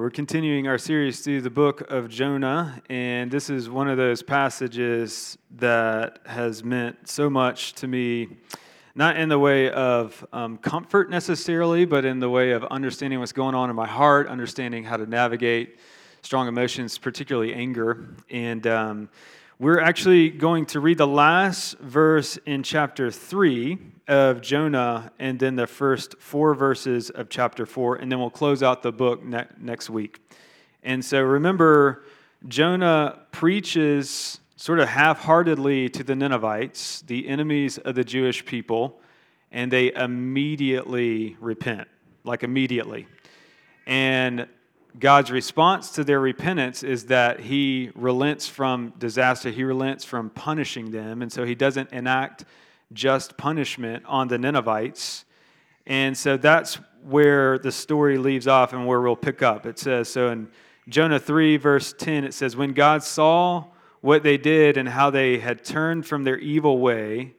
we're continuing our series through the book of Jonah, and this is one of those passages that has meant so much to me, not in the way of um, comfort necessarily, but in the way of understanding what's going on in my heart, understanding how to navigate strong emotions, particularly anger. And um, we're actually going to read the last verse in chapter 3 of Jonah and then the first four verses of chapter 4, and then we'll close out the book ne- next week. And so remember, Jonah preaches sort of half heartedly to the Ninevites, the enemies of the Jewish people, and they immediately repent, like immediately. And God's response to their repentance is that he relents from disaster, he relents from punishing them, and so he doesn't enact just punishment on the Ninevites. And so that's where the story leaves off and where we'll pick up. It says, so in Jonah 3, verse 10, it says, When God saw what they did and how they had turned from their evil way,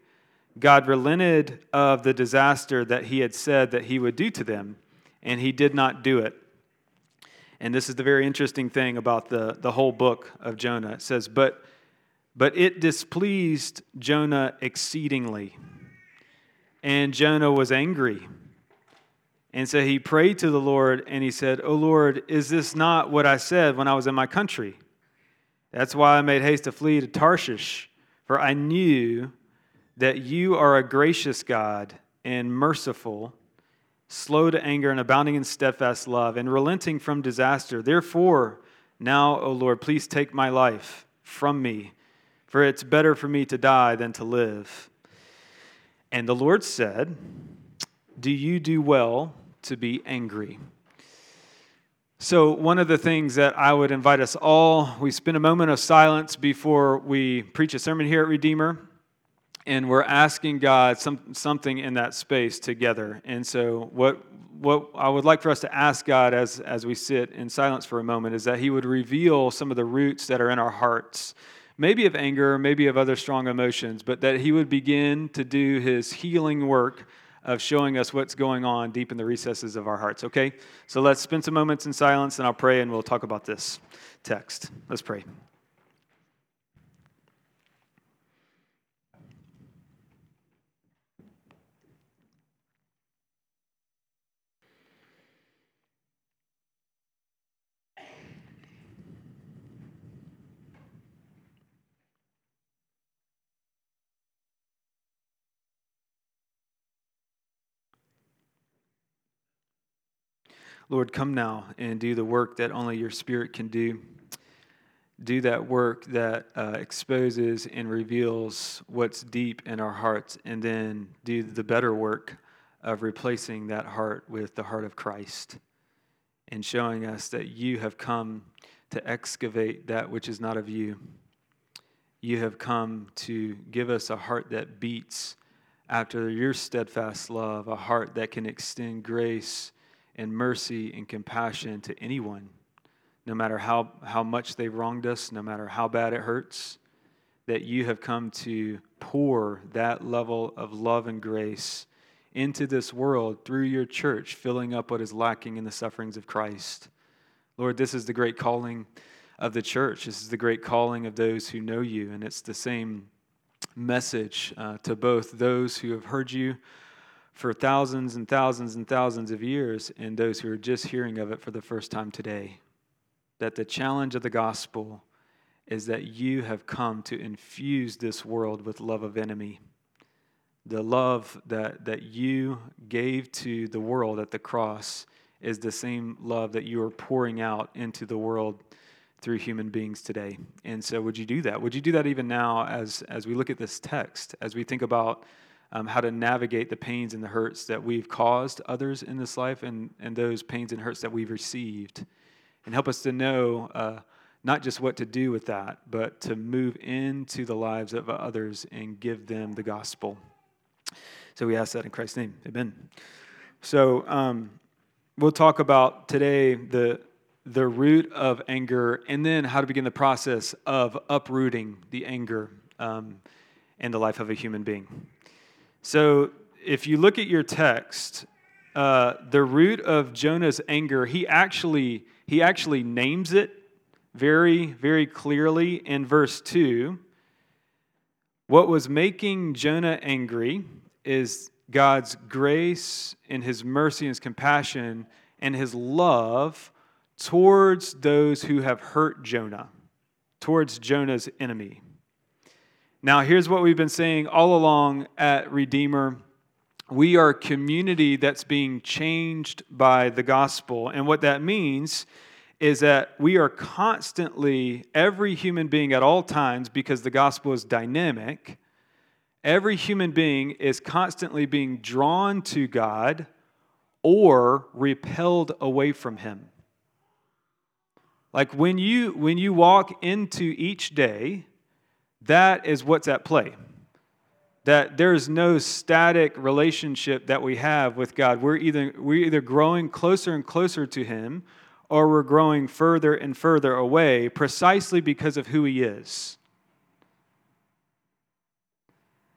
God relented of the disaster that he had said that he would do to them, and he did not do it. And this is the very interesting thing about the, the whole book of Jonah. It says, but, but it displeased Jonah exceedingly. And Jonah was angry. And so he prayed to the Lord and he said, Oh Lord, is this not what I said when I was in my country? That's why I made haste to flee to Tarshish, for I knew that you are a gracious God and merciful slow to anger and abounding in steadfast love, and relenting from disaster. Therefore, now, O Lord, please take my life from me, for it's better for me to die than to live. And the Lord said, Do you do well to be angry? So, one of the things that I would invite us all, we spend a moment of silence before we preach a sermon here at Redeemer and we're asking God some, something in that space together. And so, what, what I would like for us to ask God as, as we sit in silence for a moment is that He would reveal some of the roots that are in our hearts, maybe of anger, maybe of other strong emotions, but that He would begin to do His healing work of showing us what's going on deep in the recesses of our hearts, okay? So, let's spend some moments in silence and I'll pray and we'll talk about this text. Let's pray. Lord, come now and do the work that only your Spirit can do. Do that work that uh, exposes and reveals what's deep in our hearts, and then do the better work of replacing that heart with the heart of Christ and showing us that you have come to excavate that which is not of you. You have come to give us a heart that beats after your steadfast love, a heart that can extend grace and mercy and compassion to anyone, no matter how, how much they've wronged us, no matter how bad it hurts, that you have come to pour that level of love and grace into this world through your church, filling up what is lacking in the sufferings of Christ. Lord, this is the great calling of the church. This is the great calling of those who know you, and it's the same message uh, to both those who have heard you for thousands and thousands and thousands of years and those who are just hearing of it for the first time today. That the challenge of the gospel is that you have come to infuse this world with love of enemy. The love that, that you gave to the world at the cross is the same love that you are pouring out into the world through human beings today. And so, would you do that? Would you do that even now as, as we look at this text, as we think about um, how to navigate the pains and the hurts that we've caused others in this life and, and those pains and hurts that we've received. And help us to know uh, not just what to do with that, but to move into the lives of others and give them the gospel. So we ask that in Christ's name. Amen. So um, we'll talk about today the, the root of anger and then how to begin the process of uprooting the anger um, in the life of a human being. So if you look at your text, uh, the root of Jonah's anger, he actually he actually names it very, very clearly in verse 2. What was making Jonah angry is God's grace and his mercy and his compassion and his love towards those who have hurt Jonah, towards Jonah's enemy. Now, here's what we've been saying all along at Redeemer. We are a community that's being changed by the gospel. And what that means is that we are constantly, every human being at all times, because the gospel is dynamic, every human being is constantly being drawn to God or repelled away from Him. Like when you, when you walk into each day, that is what's at play. That there's no static relationship that we have with God. We're either, we're either growing closer and closer to Him or we're growing further and further away precisely because of who He is.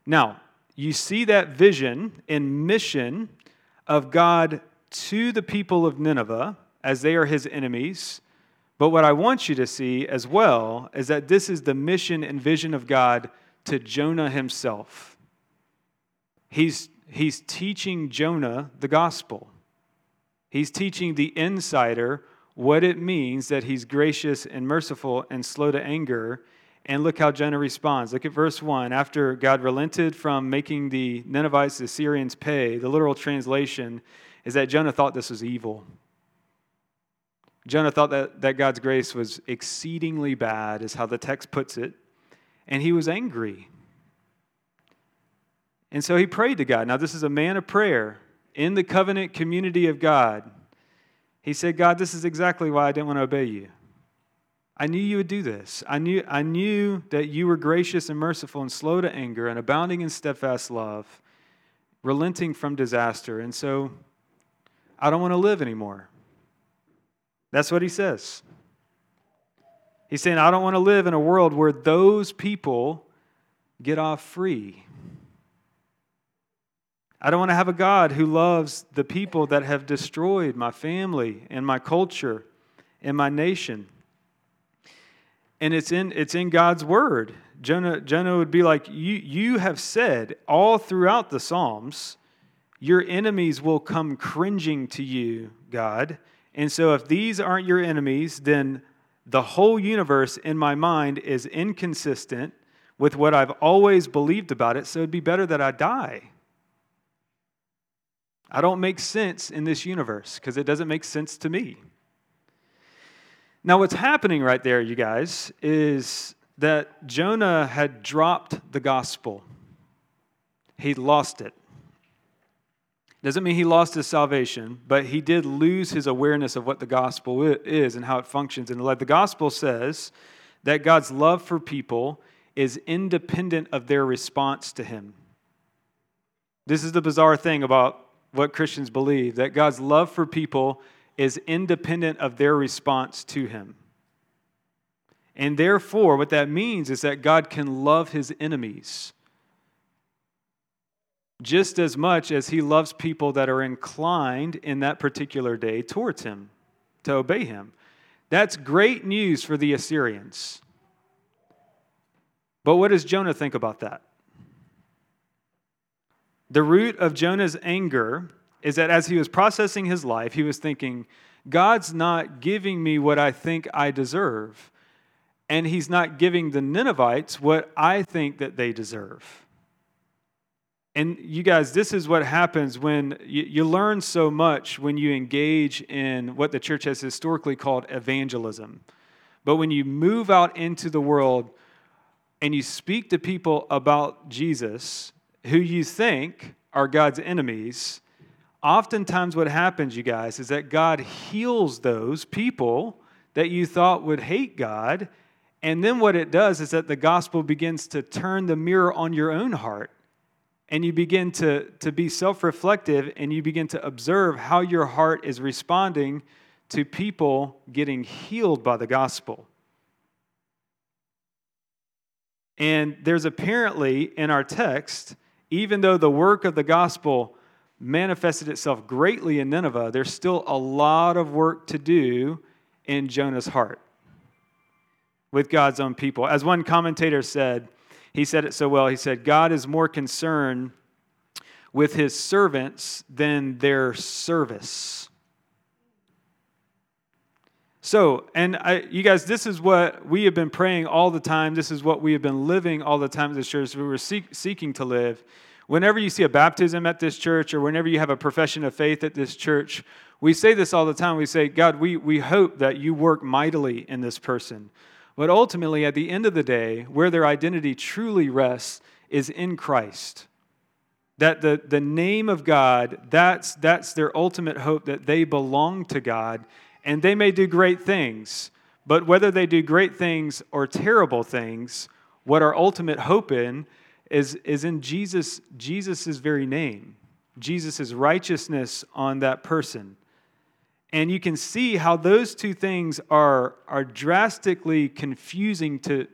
Now, you see that vision and mission of God to the people of Nineveh as they are His enemies but what I want you to see as well is that this is the mission and vision of God to Jonah himself. He's, he's teaching Jonah the gospel. He's teaching the insider what it means that he's gracious and merciful and slow to anger. And look how Jonah responds. Look at verse 1. After God relented from making the Ninevites, the Assyrians pay, the literal translation is that Jonah thought this was evil. Jonah thought that, that God's grace was exceedingly bad, is how the text puts it, and he was angry. And so he prayed to God. Now, this is a man of prayer in the covenant community of God. He said, God, this is exactly why I didn't want to obey you. I knew you would do this. I knew, I knew that you were gracious and merciful and slow to anger and abounding in steadfast love, relenting from disaster. And so I don't want to live anymore. That's what he says. He's saying, I don't want to live in a world where those people get off free. I don't want to have a God who loves the people that have destroyed my family and my culture and my nation. And it's in, it's in God's word. Jonah, Jonah would be like, you, you have said all throughout the Psalms, your enemies will come cringing to you, God, and so, if these aren't your enemies, then the whole universe in my mind is inconsistent with what I've always believed about it, so it'd be better that I die. I don't make sense in this universe because it doesn't make sense to me. Now, what's happening right there, you guys, is that Jonah had dropped the gospel, he lost it. Doesn't mean he lost his salvation, but he did lose his awareness of what the gospel is and how it functions. And the gospel says that God's love for people is independent of their response to him. This is the bizarre thing about what Christians believe that God's love for people is independent of their response to him. And therefore, what that means is that God can love his enemies just as much as he loves people that are inclined in that particular day towards him, to obey him. That's great news for the Assyrians. But what does Jonah think about that? The root of Jonah's anger is that as he was processing his life, he was thinking, God's not giving me what I think I deserve, and he's not giving the Ninevites what I think that they deserve. And you guys, this is what happens when you, you, learn so much when you engage in what the church has historically called evangelism. But when you move out into the world and you speak to people about Jesus, who you think are God's enemies, oftentimes what happens, you guys, is that God heals those people that you thought would hate God. And then what it does is that the gospel begins to turn the mirror on your own heart and you begin to, to be self reflective and you begin to observe how your heart is responding to people getting healed by the gospel. And there's apparently in our text, even though the work of the gospel manifested itself greatly in Nineveh, there's still a lot of work to do in Jonah's heart with God's own people. As one commentator said, he said it so well. He said, God is more concerned with his servants than their service. So, and I, you guys, this is what we have been praying all the time. This is what we have been living all the time at this church. We were seek, seeking to live. Whenever you see a baptism at this church or whenever you have a profession of faith at this church, we say this all the time. We say, God, we, we hope that you work mightily in this person. But ultimately, at the end of the day, where their identity truly rests is in Christ. That the, the name of God, that's, that's their ultimate hope that they belong to God and they may do great things. But whether they do great things or terrible things, what our ultimate hope in is, is in Jesus, Jesus' very name, Jesus' righteousness on that person. And you can see how those two things are, are drastically confusing to,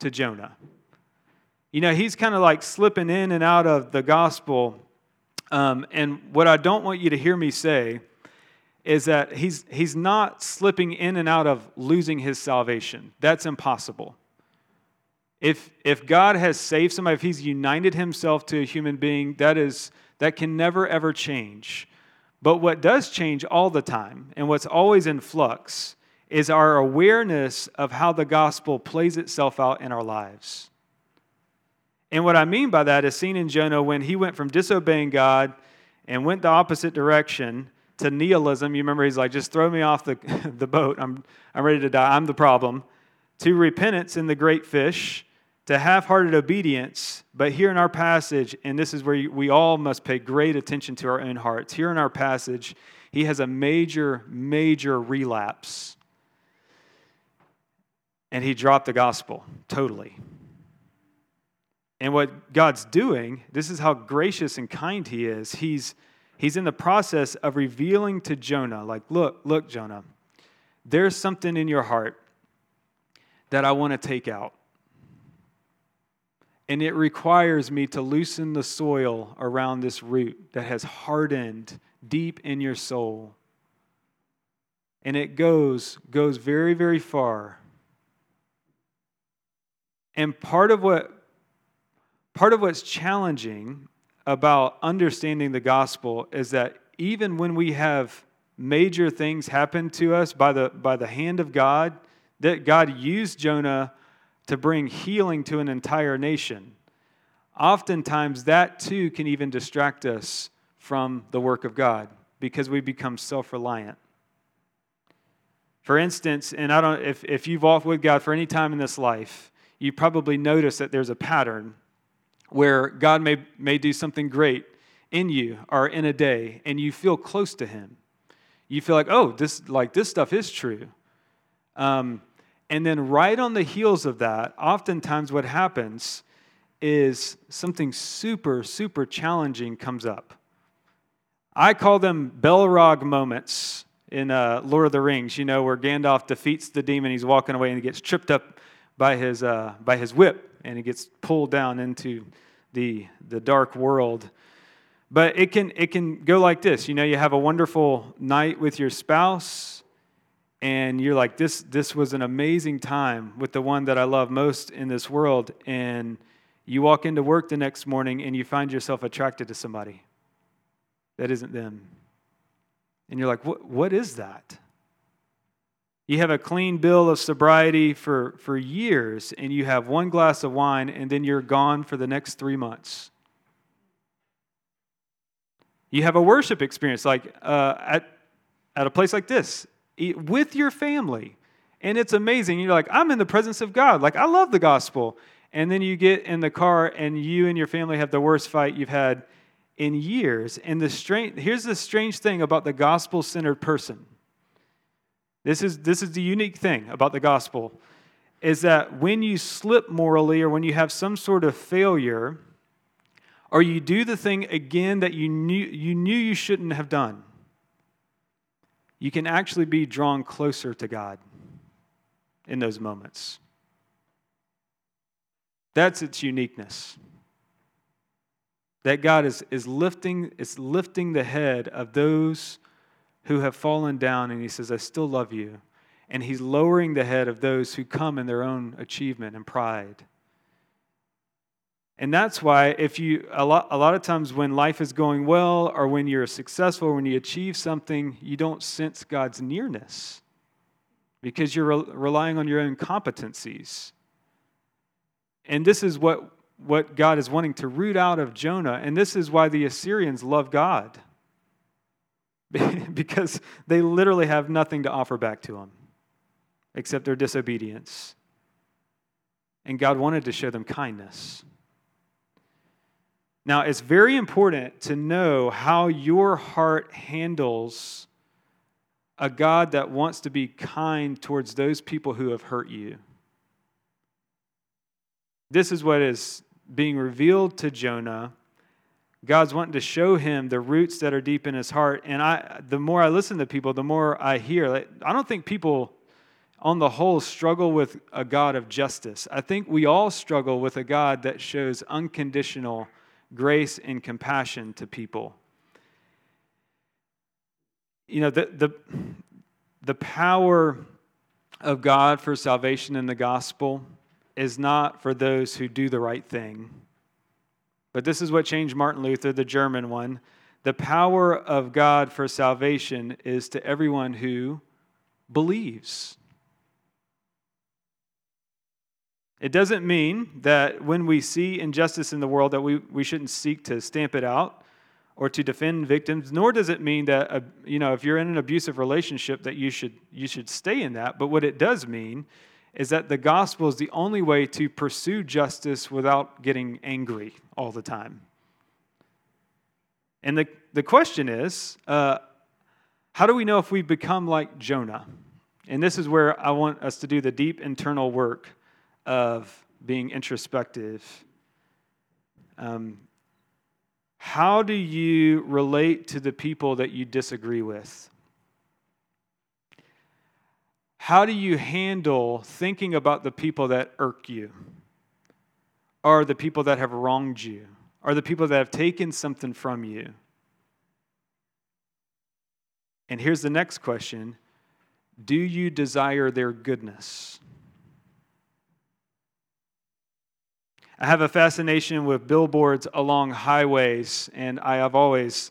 to Jonah. You know, he's kind of like slipping in and out of the gospel. Um, and what I don't want you to hear me say is that he's, he's not slipping in and out of losing his salvation. That's impossible. If, if God has saved somebody, if he's united himself to a human being, that, is, that can never, ever change. But what does change all the time, and what's always in flux, is our awareness of how the gospel plays itself out in our lives. And what I mean by that is seen in Jonah when he went from disobeying God and went the opposite direction to nihilism. You remember he's like, just throw me off the, the boat. I'm, I'm ready to die. I'm the problem. To repentance in the great fish to half hearted obedience. But here in our passage, and this is where we all must pay great attention to our own hearts, here in our passage, he has a major, major relapse. And he dropped the gospel totally. And what God's doing, this is how gracious and kind he is. He's, he's in the process of revealing to Jonah, like, look, look, Jonah, there's something in your heart that I want to take out. And it requires me to loosen the soil around this root that has hardened deep in your soul. And it goes, goes very, very far. And part of what part of what's challenging about understanding the gospel is that even when we have major things happen to us by the by the hand of God, that God used Jonah to bring healing to an entire nation. Oftentimes, that too can even distract us from the work of God because we become self reliant. For instance, and I don't, if, if you've walked with God for any time in this life, you probably notice that there's a pattern where God may, may do something great in you or in a day, and you feel close to Him. You feel like, oh, this like this stuff is true. Um, and then, right on the heels of that, oftentimes what happens is something super, super challenging comes up. I call them Balrog moments in uh, Lord of the Rings, you know, where Gandalf defeats the demon, he's walking away, and he gets tripped up by his, uh, by his whip, and he gets pulled down into the, the dark world. But it can, it can go like this. You know, you have a wonderful night with your spouse, and you're like this this was an amazing time with the one that I love most in this world and you walk into work the next morning and you find yourself attracted to somebody that isn't them. And you're like, what, what is that? You have a clean bill of sobriety for, for years, and you have one glass of wine, and then you're gone for the next three months. You have a worship experience, like uh, at, at a place like this, with your family. And it's amazing. You're like, I'm in the presence of God. Like, I love the gospel. And then you get in the car and you and your family have the worst fight you've had in years. And the strange, here's the strange thing about the gospel centered person. This is, this is the unique thing about the gospel is that when you slip morally or when you have some sort of failure, or you do the thing again that you knew you, knew you shouldn't have done, you can actually be drawn closer to God in those moments. That's its uniqueness. That God is, is, lifting, is lifting the head of those who have fallen down, and He says, I still love you. and he's lowering the head of those who come in their own achievement and pride. And that's why if you a lot a lot of times when life is going well or when you're successful, when you achieve something, you don't sense God's nearness because you're re- relying on your own competencies. And this is what what God is wanting to root out of Jonah, and this is why the Assyrians love God. because they literally have nothing to offer back to him except their disobedience. And God wanted to show them kindness. Now, it's very important to know how your heart handles a God that wants to be kind towards those people who have hurt you. This is what is being revealed to Jonah. God's wanting to show him the roots that are deep in his heart. And I, the more I listen to people, the more I hear. Like, I don't think people, on the whole, struggle with a God of justice. I think we all struggle with a God that shows unconditional grace and compassion to people. You know, the, the, the power of God for salvation in the gospel is not for those who do the right thing. But this is what changed Martin Luther, the German one. The power of God for salvation is to everyone who believes. It doesn't mean that when we see injustice in the world that we, we shouldn't seek to stamp it out or to defend victims, nor does it mean that uh, you know if you're in an abusive relationship that you should you should stay in that. But what it does mean is that the gospel is the only way to pursue justice without getting angry all the time. And the, the question is uh, how do we know if we become like Jonah? And this is where I want us to do the deep internal work of being introspective. Um, how do you relate to the people that you disagree with? How do you handle thinking about the people that irk you? Are the people that have wronged you? Are the people that have taken something from you? And here's the next question Do you desire their goodness? I have a fascination with billboards along highways, and I have always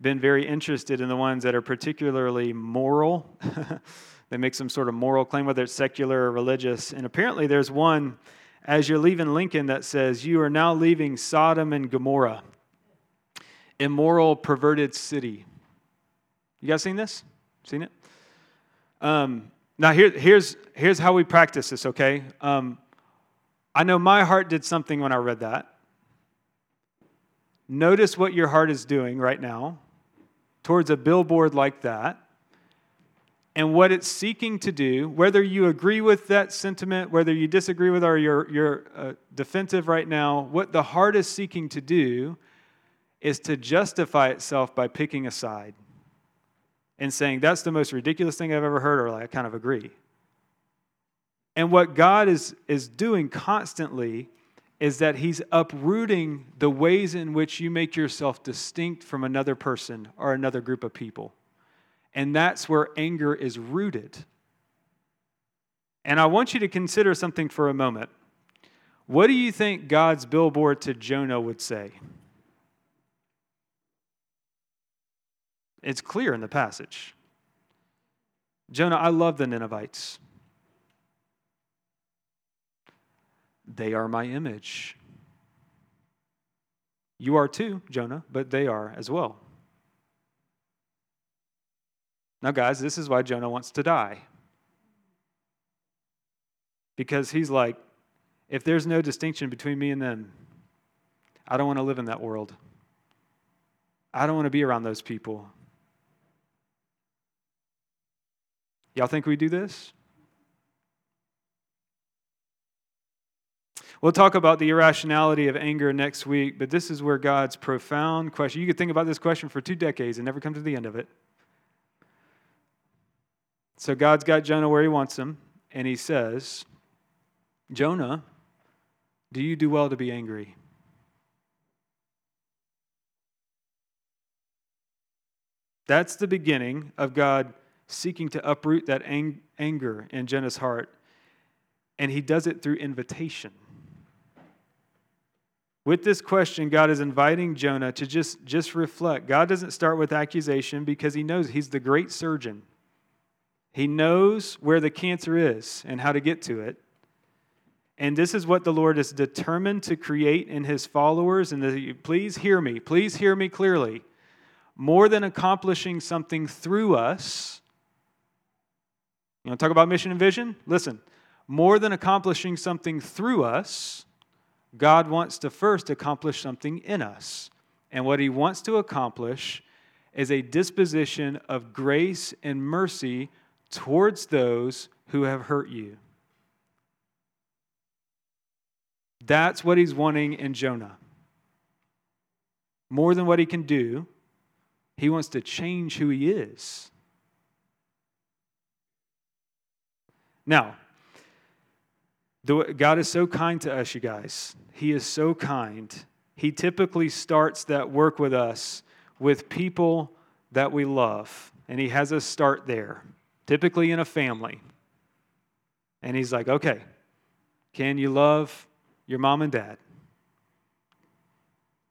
been very interested in the ones that are particularly moral. they make some sort of moral claim, whether it's secular or religious. And apparently, there's one as you're leaving Lincoln that says, You are now leaving Sodom and Gomorrah, immoral, perverted city. You guys seen this? Seen it? Um, now, here, here's, here's how we practice this, okay? Um, I know my heart did something when I read that. Notice what your heart is doing right now towards a billboard like that and what it's seeking to do, whether you agree with that sentiment, whether you disagree with or you're, you're uh, defensive right now, what the heart is seeking to do is to justify itself by picking a side and saying, that's the most ridiculous thing I've ever heard, or like, I kind of agree. And what God is, is doing constantly is that He's uprooting the ways in which you make yourself distinct from another person or another group of people. And that's where anger is rooted. And I want you to consider something for a moment. What do you think God's billboard to Jonah would say? It's clear in the passage. Jonah, I love the Ninevites. They are my image. You are too, Jonah, but they are as well. Now, guys, this is why Jonah wants to die. Because he's like, if there's no distinction between me and them, I don't want to live in that world. I don't want to be around those people. Y'all think we do this? We'll talk about the irrationality of anger next week, but this is where God's profound question. You could think about this question for two decades and never come to the end of it. So God's got Jonah where he wants him, and he says, Jonah, do you do well to be angry? That's the beginning of God seeking to uproot that ang- anger in Jonah's heart. And he does it through invitation. With this question, God is inviting Jonah to just, just reflect. God doesn't start with accusation because he knows he's the great surgeon. He knows where the cancer is and how to get to it. And this is what the Lord is determined to create in his followers. And the, please hear me, please hear me clearly. More than accomplishing something through us, you want to talk about mission and vision? Listen, more than accomplishing something through us, God wants to first accomplish something in us. And what he wants to accomplish is a disposition of grace and mercy towards those who have hurt you. That's what he's wanting in Jonah. More than what he can do, he wants to change who he is. Now, God is so kind to us, you guys. He is so kind. He typically starts that work with us with people that we love, and He has us start there, typically in a family. And He's like, okay, can you love your mom and dad?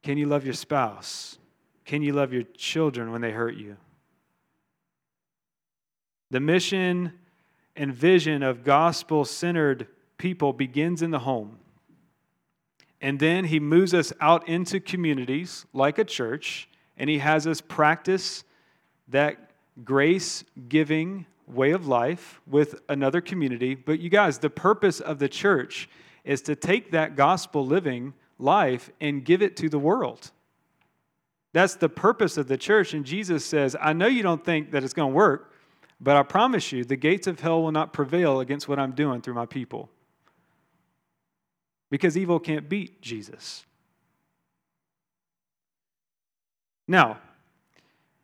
Can you love your spouse? Can you love your children when they hurt you? The mission and vision of gospel centered people begins in the home. And then he moves us out into communities like a church, and he has us practice that grace giving way of life with another community. But you guys, the purpose of the church is to take that gospel living life and give it to the world. That's the purpose of the church. And Jesus says, I know you don't think that it's going to work, but I promise you, the gates of hell will not prevail against what I'm doing through my people because evil can't beat Jesus. Now,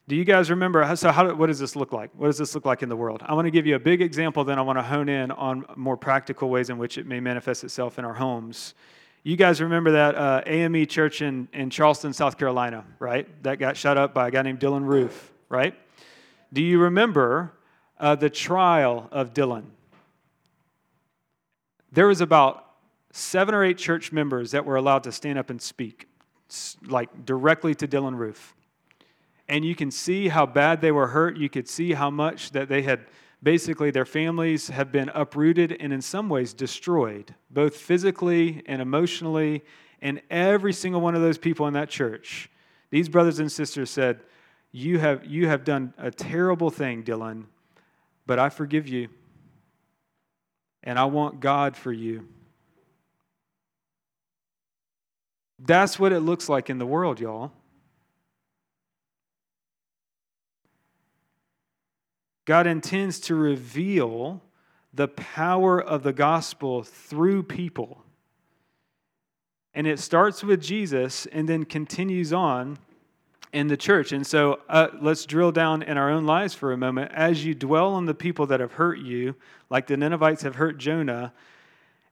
do you guys remember? So, how, what does this look like? What does this look like in the world? I want to give you a big example, then I want to hone in on more practical ways in which it may manifest itself in our homes. You guys remember that uh, AME church in, in Charleston, South Carolina, right? That got shut up by a guy named Dylan Roof, right? Do you remember uh, the trial of Dylan? There was about seven or eight church members that were allowed to stand up and speak, like directly to Dylan Roof. And you can see how bad they were hurt. You could see how much that they had basically, their families have been uprooted and in some ways destroyed, both physically and emotionally. And every single one of those people in that church, these brothers and sisters said, You have, you have done a terrible thing, Dylan, but I forgive you. And I want God for you. That's what it looks like in the world, y'all. God intends to reveal the power of the gospel through people. And it starts with Jesus and then continues on in the church. And so uh, let's drill down in our own lives for a moment. As you dwell on the people that have hurt you, like the Ninevites have hurt Jonah,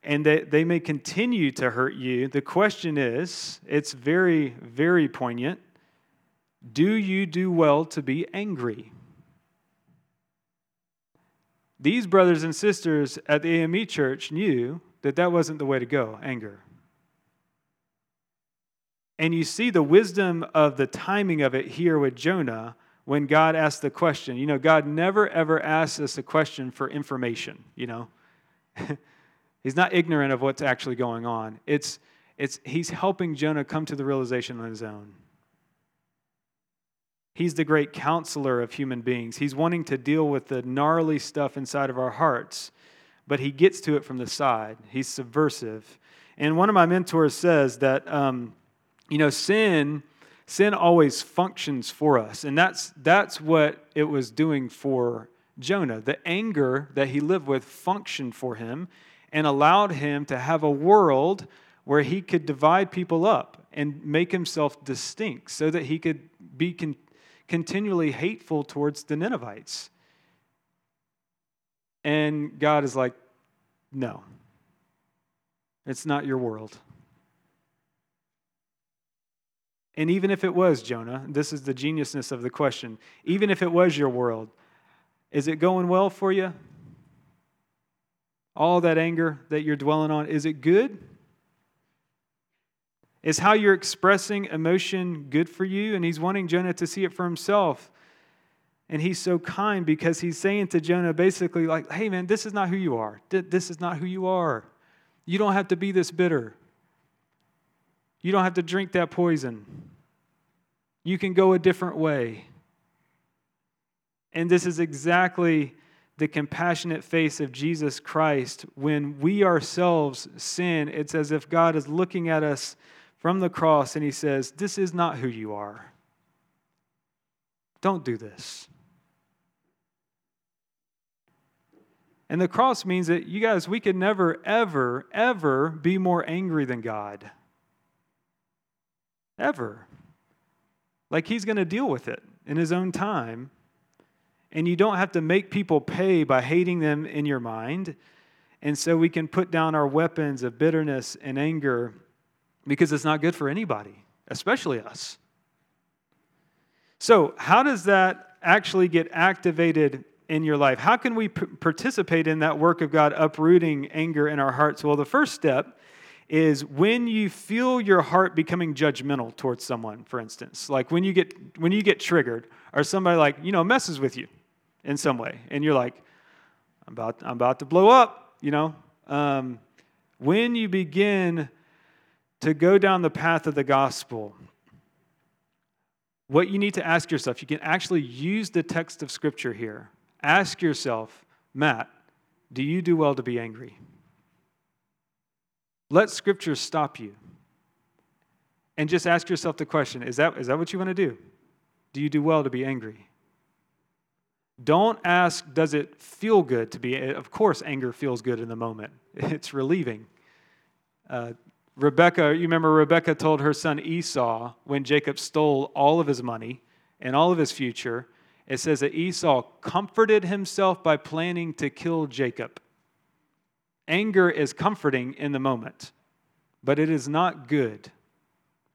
and that they may continue to hurt you. The question is it's very, very poignant. Do you do well to be angry? These brothers and sisters at the AME church knew that that wasn't the way to go, anger. And you see the wisdom of the timing of it here with Jonah when God asked the question. You know, God never ever asks us a question for information, you know. He's not ignorant of what's actually going on. It's, it's, he's helping Jonah come to the realization on his own. He's the great counselor of human beings. He's wanting to deal with the gnarly stuff inside of our hearts, but he gets to it from the side. He's subversive. And one of my mentors says that, um, you know, sin, sin always functions for us. And that's, that's what it was doing for Jonah. The anger that he lived with functioned for him and allowed him to have a world where he could divide people up and make himself distinct so that he could be con- continually hateful towards the Ninevites. And God is like, no, it's not your world. And even if it was, Jonah, this is the geniusness of the question, even if it was your world, Is it going well for you? All that anger that you're dwelling on, is it good? Is how you're expressing emotion good for you? And he's wanting Jonah to see it for himself. And he's so kind because he's saying to Jonah basically, like, hey, man, this is not who you are. This is not who you are. You don't have to be this bitter. You don't have to drink that poison. You can go a different way. And this is exactly the compassionate face of Jesus Christ. When we ourselves sin, it's as if God is looking at us from the cross and he says, This is not who you are. Don't do this. And the cross means that you guys, we can never, ever, ever be more angry than God. Ever. Like he's going to deal with it in his own time. And you don't have to make people pay by hating them in your mind. And so we can put down our weapons of bitterness and anger because it's not good for anybody, especially us. So, how does that actually get activated in your life? How can we p- participate in that work of God uprooting anger in our hearts? Well, the first step is when you feel your heart becoming judgmental towards someone, for instance, like when you get when you get triggered or somebody like, you know, messes with you in some way and you're like I'm about I'm about to blow up, you know? Um, when you begin to go down the path of the gospel, what you need to ask yourself, you can actually use the text of Scripture here. Ask yourself, Matt, do you do well to be angry? Let Scripture stop you. And just ask yourself the question is that, is that what you want to do? Do you do well to be angry? Don't ask, does it feel good to be? Of course, anger feels good in the moment, it's relieving. Uh, Rebecca, you remember Rebecca told her son Esau when Jacob stole all of his money and all of his future, it says that Esau comforted himself by planning to kill Jacob. Anger is comforting in the moment, but it is not good.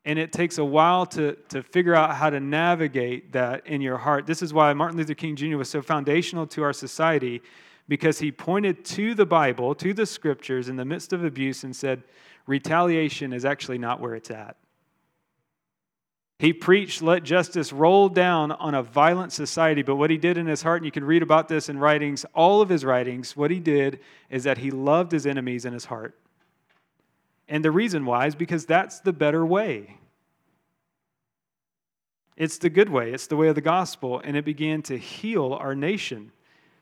And it takes a while to, to figure out how to navigate that in your heart. This is why Martin Luther King Jr. was so foundational to our society because he pointed to the Bible, to the scriptures in the midst of abuse and said, retaliation is actually not where it's at. He preached, let justice roll down on a violent society. But what he did in his heart, and you can read about this in writings, all of his writings, what he did is that he loved his enemies in his heart. And the reason why is because that's the better way. It's the good way, it's the way of the gospel. And it began to heal our nation,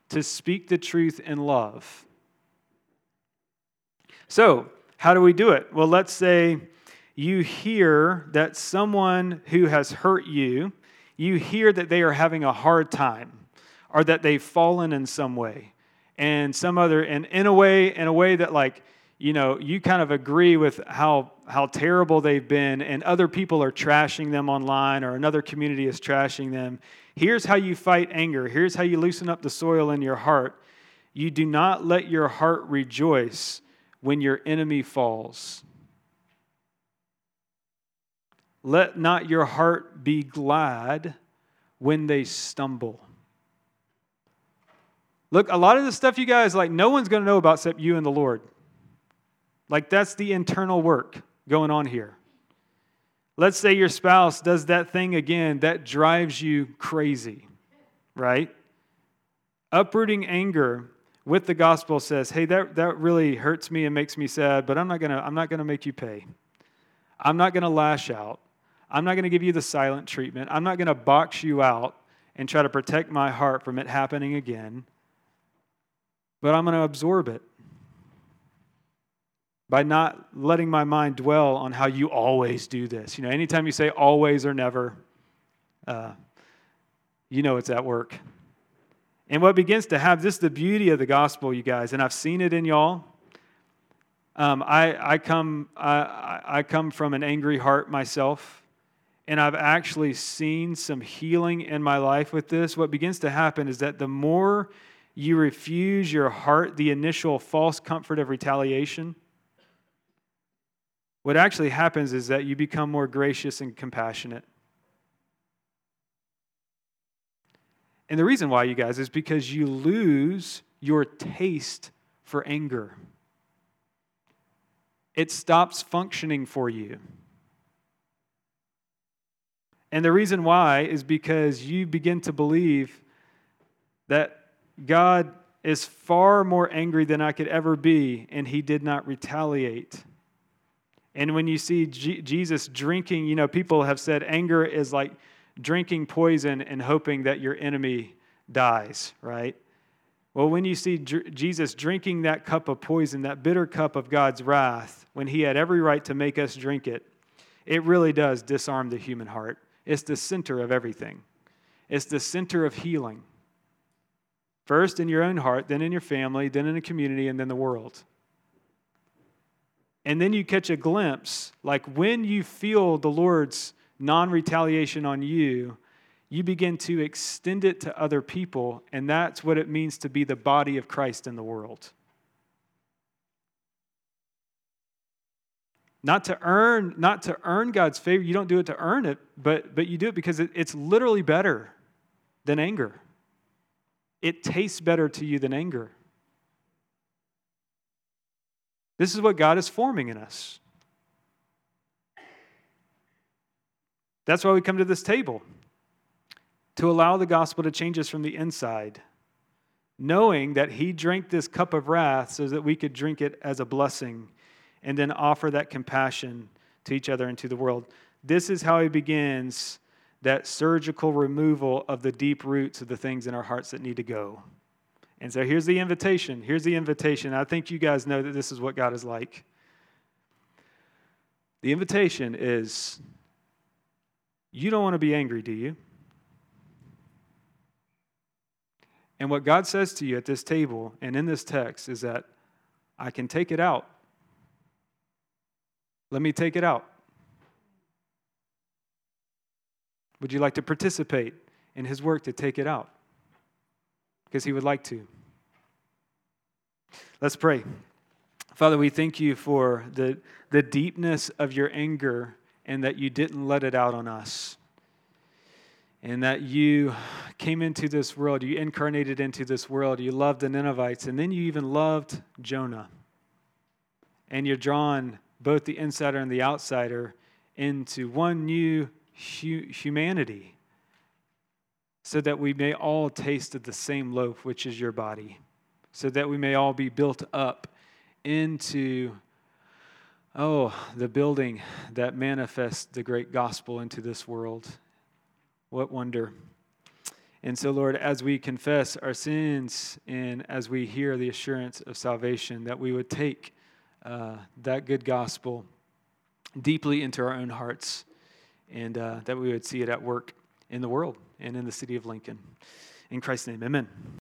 to speak the truth in love. So, how do we do it? Well, let's say you hear that someone who has hurt you, you hear that they are having a hard time or that they've fallen in some way. And some other and in a way in a way that like you know you kind of agree with how how terrible they've been and other people are trashing them online or another community is trashing them here's how you fight anger here's how you loosen up the soil in your heart you do not let your heart rejoice when your enemy falls. Let not your heart be glad when they stumble. Look, a lot of the stuff you guys like, no one's going to know about except you and the Lord. Like, that's the internal work going on here. Let's say your spouse does that thing again that drives you crazy, right? Uprooting anger with the gospel says, hey, that, that really hurts me and makes me sad, but I'm not gonna, I'm not gonna make you pay. I'm not gonna lash out. I'm not gonna give you the silent treatment. I'm not gonna box you out and try to protect my heart from it happening again. But I'm gonna absorb it by not letting my mind dwell on how you always do this. You know, anytime you say always or never, uh, you know it's at work. And what begins to have this is the beauty of the gospel, you guys, and I've seen it in y'all. Um, I, I, come, I, I come from an angry heart myself, and I've actually seen some healing in my life with this. What begins to happen is that the more you refuse your heart the initial false comfort of retaliation, what actually happens is that you become more gracious and compassionate. And the reason why, you guys, is because you lose your taste for anger. It stops functioning for you. And the reason why is because you begin to believe that God is far more angry than I could ever be, and he did not retaliate. And when you see G- Jesus drinking, you know, people have said anger is like drinking poison and hoping that your enemy dies, right? Well, when you see Jesus drinking that cup of poison, that bitter cup of God's wrath, when he had every right to make us drink it, it really does disarm the human heart. It's the center of everything, it's the center of healing. First in your own heart, then in your family, then in the community, and then the world. And then you catch a glimpse, like when you feel the Lord's non retaliation on you, you begin to extend it to other people, and that's what it means to be the body of Christ in the world. Not to earn, not to earn God's favor. You don't do it to earn it, but, but you do it because it, it's literally better than anger. It tastes better to you than anger. This is what God is forming in us. That's why we come to this table to allow the gospel to change us from the inside, knowing that He drank this cup of wrath so that we could drink it as a blessing and then offer that compassion to each other and to the world. This is how He begins that surgical removal of the deep roots of the things in our hearts that need to go. And so here's the invitation. Here's the invitation. I think you guys know that this is what God is like. The invitation is you don't want to be angry, do you? And what God says to you at this table and in this text is that I can take it out. Let me take it out. Would you like to participate in His work to take it out? Because He would like to. Let's pray. Father, we thank you for the, the deepness of your anger and that you didn't let it out on us. And that you came into this world, you incarnated into this world, you loved the Ninevites, and then you even loved Jonah. And you're drawn both the insider and the outsider into one new hu- humanity so that we may all taste of the same loaf, which is your body, so that we may all be built up into, oh, the building that manifests the great gospel into this world. What wonder. And so, Lord, as we confess our sins and as we hear the assurance of salvation, that we would take uh, that good gospel deeply into our own hearts and uh, that we would see it at work in the world and in the city of Lincoln. In Christ's name, amen.